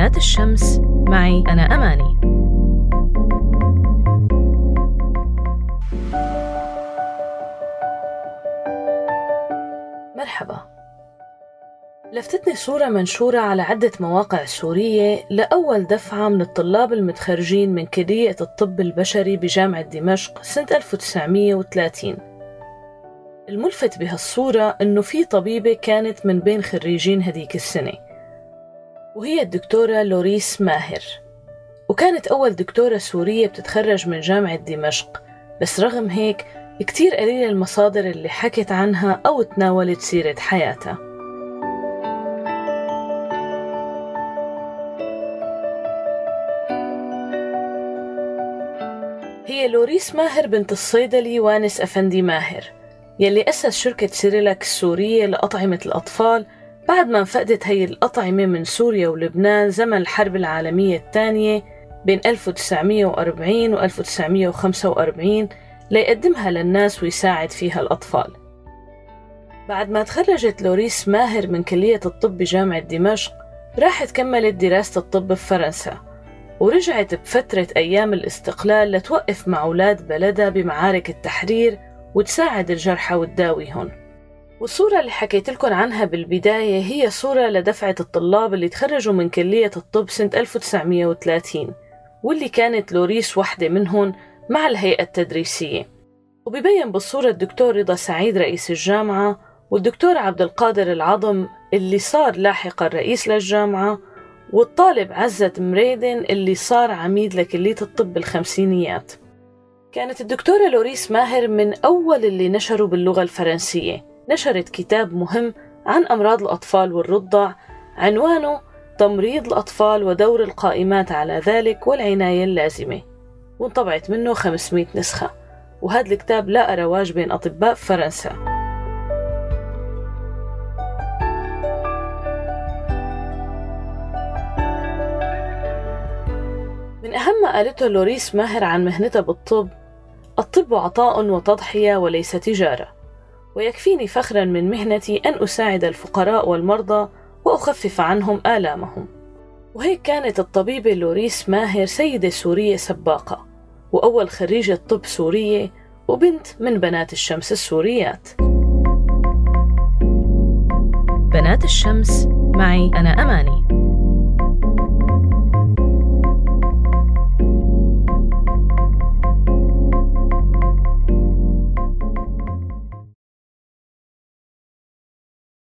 بنات الشمس. معي أنا أماني. مرحبا. لفتتني صورة منشورة على عدة مواقع سورية لأول دفعة من الطلاب المتخرجين من كلية الطب البشري بجامعة دمشق سنة 1930 الملفت بهالصورة إنه في طبيبة كانت من بين خريجين هديك السنة. وهي الدكتورة لوريس ماهر. وكانت أول دكتورة سورية بتتخرج من جامعة دمشق بس رغم هيك كتير قليلة المصادر اللي حكت عنها أو تناولت سيرة حياتها. هي لوريس ماهر بنت الصيدلي وانس أفندي ماهر يلي أسس شركة سيريلاك السورية لأطعمة الأطفال بعد ما انفقدت هي الأطعمة من سوريا ولبنان زمن الحرب العالمية الثانية بين 1940 و 1945 ليقدمها للناس ويساعد فيها الأطفال. بعد ما تخرجت لوريس ماهر من كلية الطب بجامعة دمشق راحت كملت دراسة الطب بفرنسا ورجعت بفترة أيام الاستقلال لتوقف مع أولاد بلدها بمعارك التحرير وتساعد الجرحى وتداويهم والصورة اللي حكيت لكم عنها بالبداية هي صورة لدفعة الطلاب اللي تخرجوا من كلية الطب سنة 1930 واللي كانت لوريس وحدة منهم مع الهيئة التدريسية. وبيبين بالصورة الدكتور رضا سعيد رئيس الجامعة والدكتور عبد القادر العظم اللي صار لاحقا رئيس للجامعة والطالب عزت مريدن اللي صار عميد لكلية الطب بالخمسينيات كانت الدكتورة لوريس ماهر من أول اللي نشروا باللغة الفرنسية. نشرت كتاب مهم عن أمراض الأطفال والرضع عنوانه تمريض الأطفال ودور القائمات على ذلك والعناية اللازمة. وانطبعت منه 500 نسخة. وهذا الكتاب لاقى رواج بين أطباء فرنسا. من أهم ما قالته لوريس ماهر عن مهنتها بالطب الطب عطاء وتضحية وليس تجارة. ويكفيني فخرا من مهنتي أن أساعد الفقراء والمرضى وأخفف عنهم آلامهم. وهيك كانت الطبيبة لوريس ماهر سيدة سورية سباقة وأول خريجة طب سورية وبنت من بنات الشمس السوريات. بنات الشمس معي أنا أماني.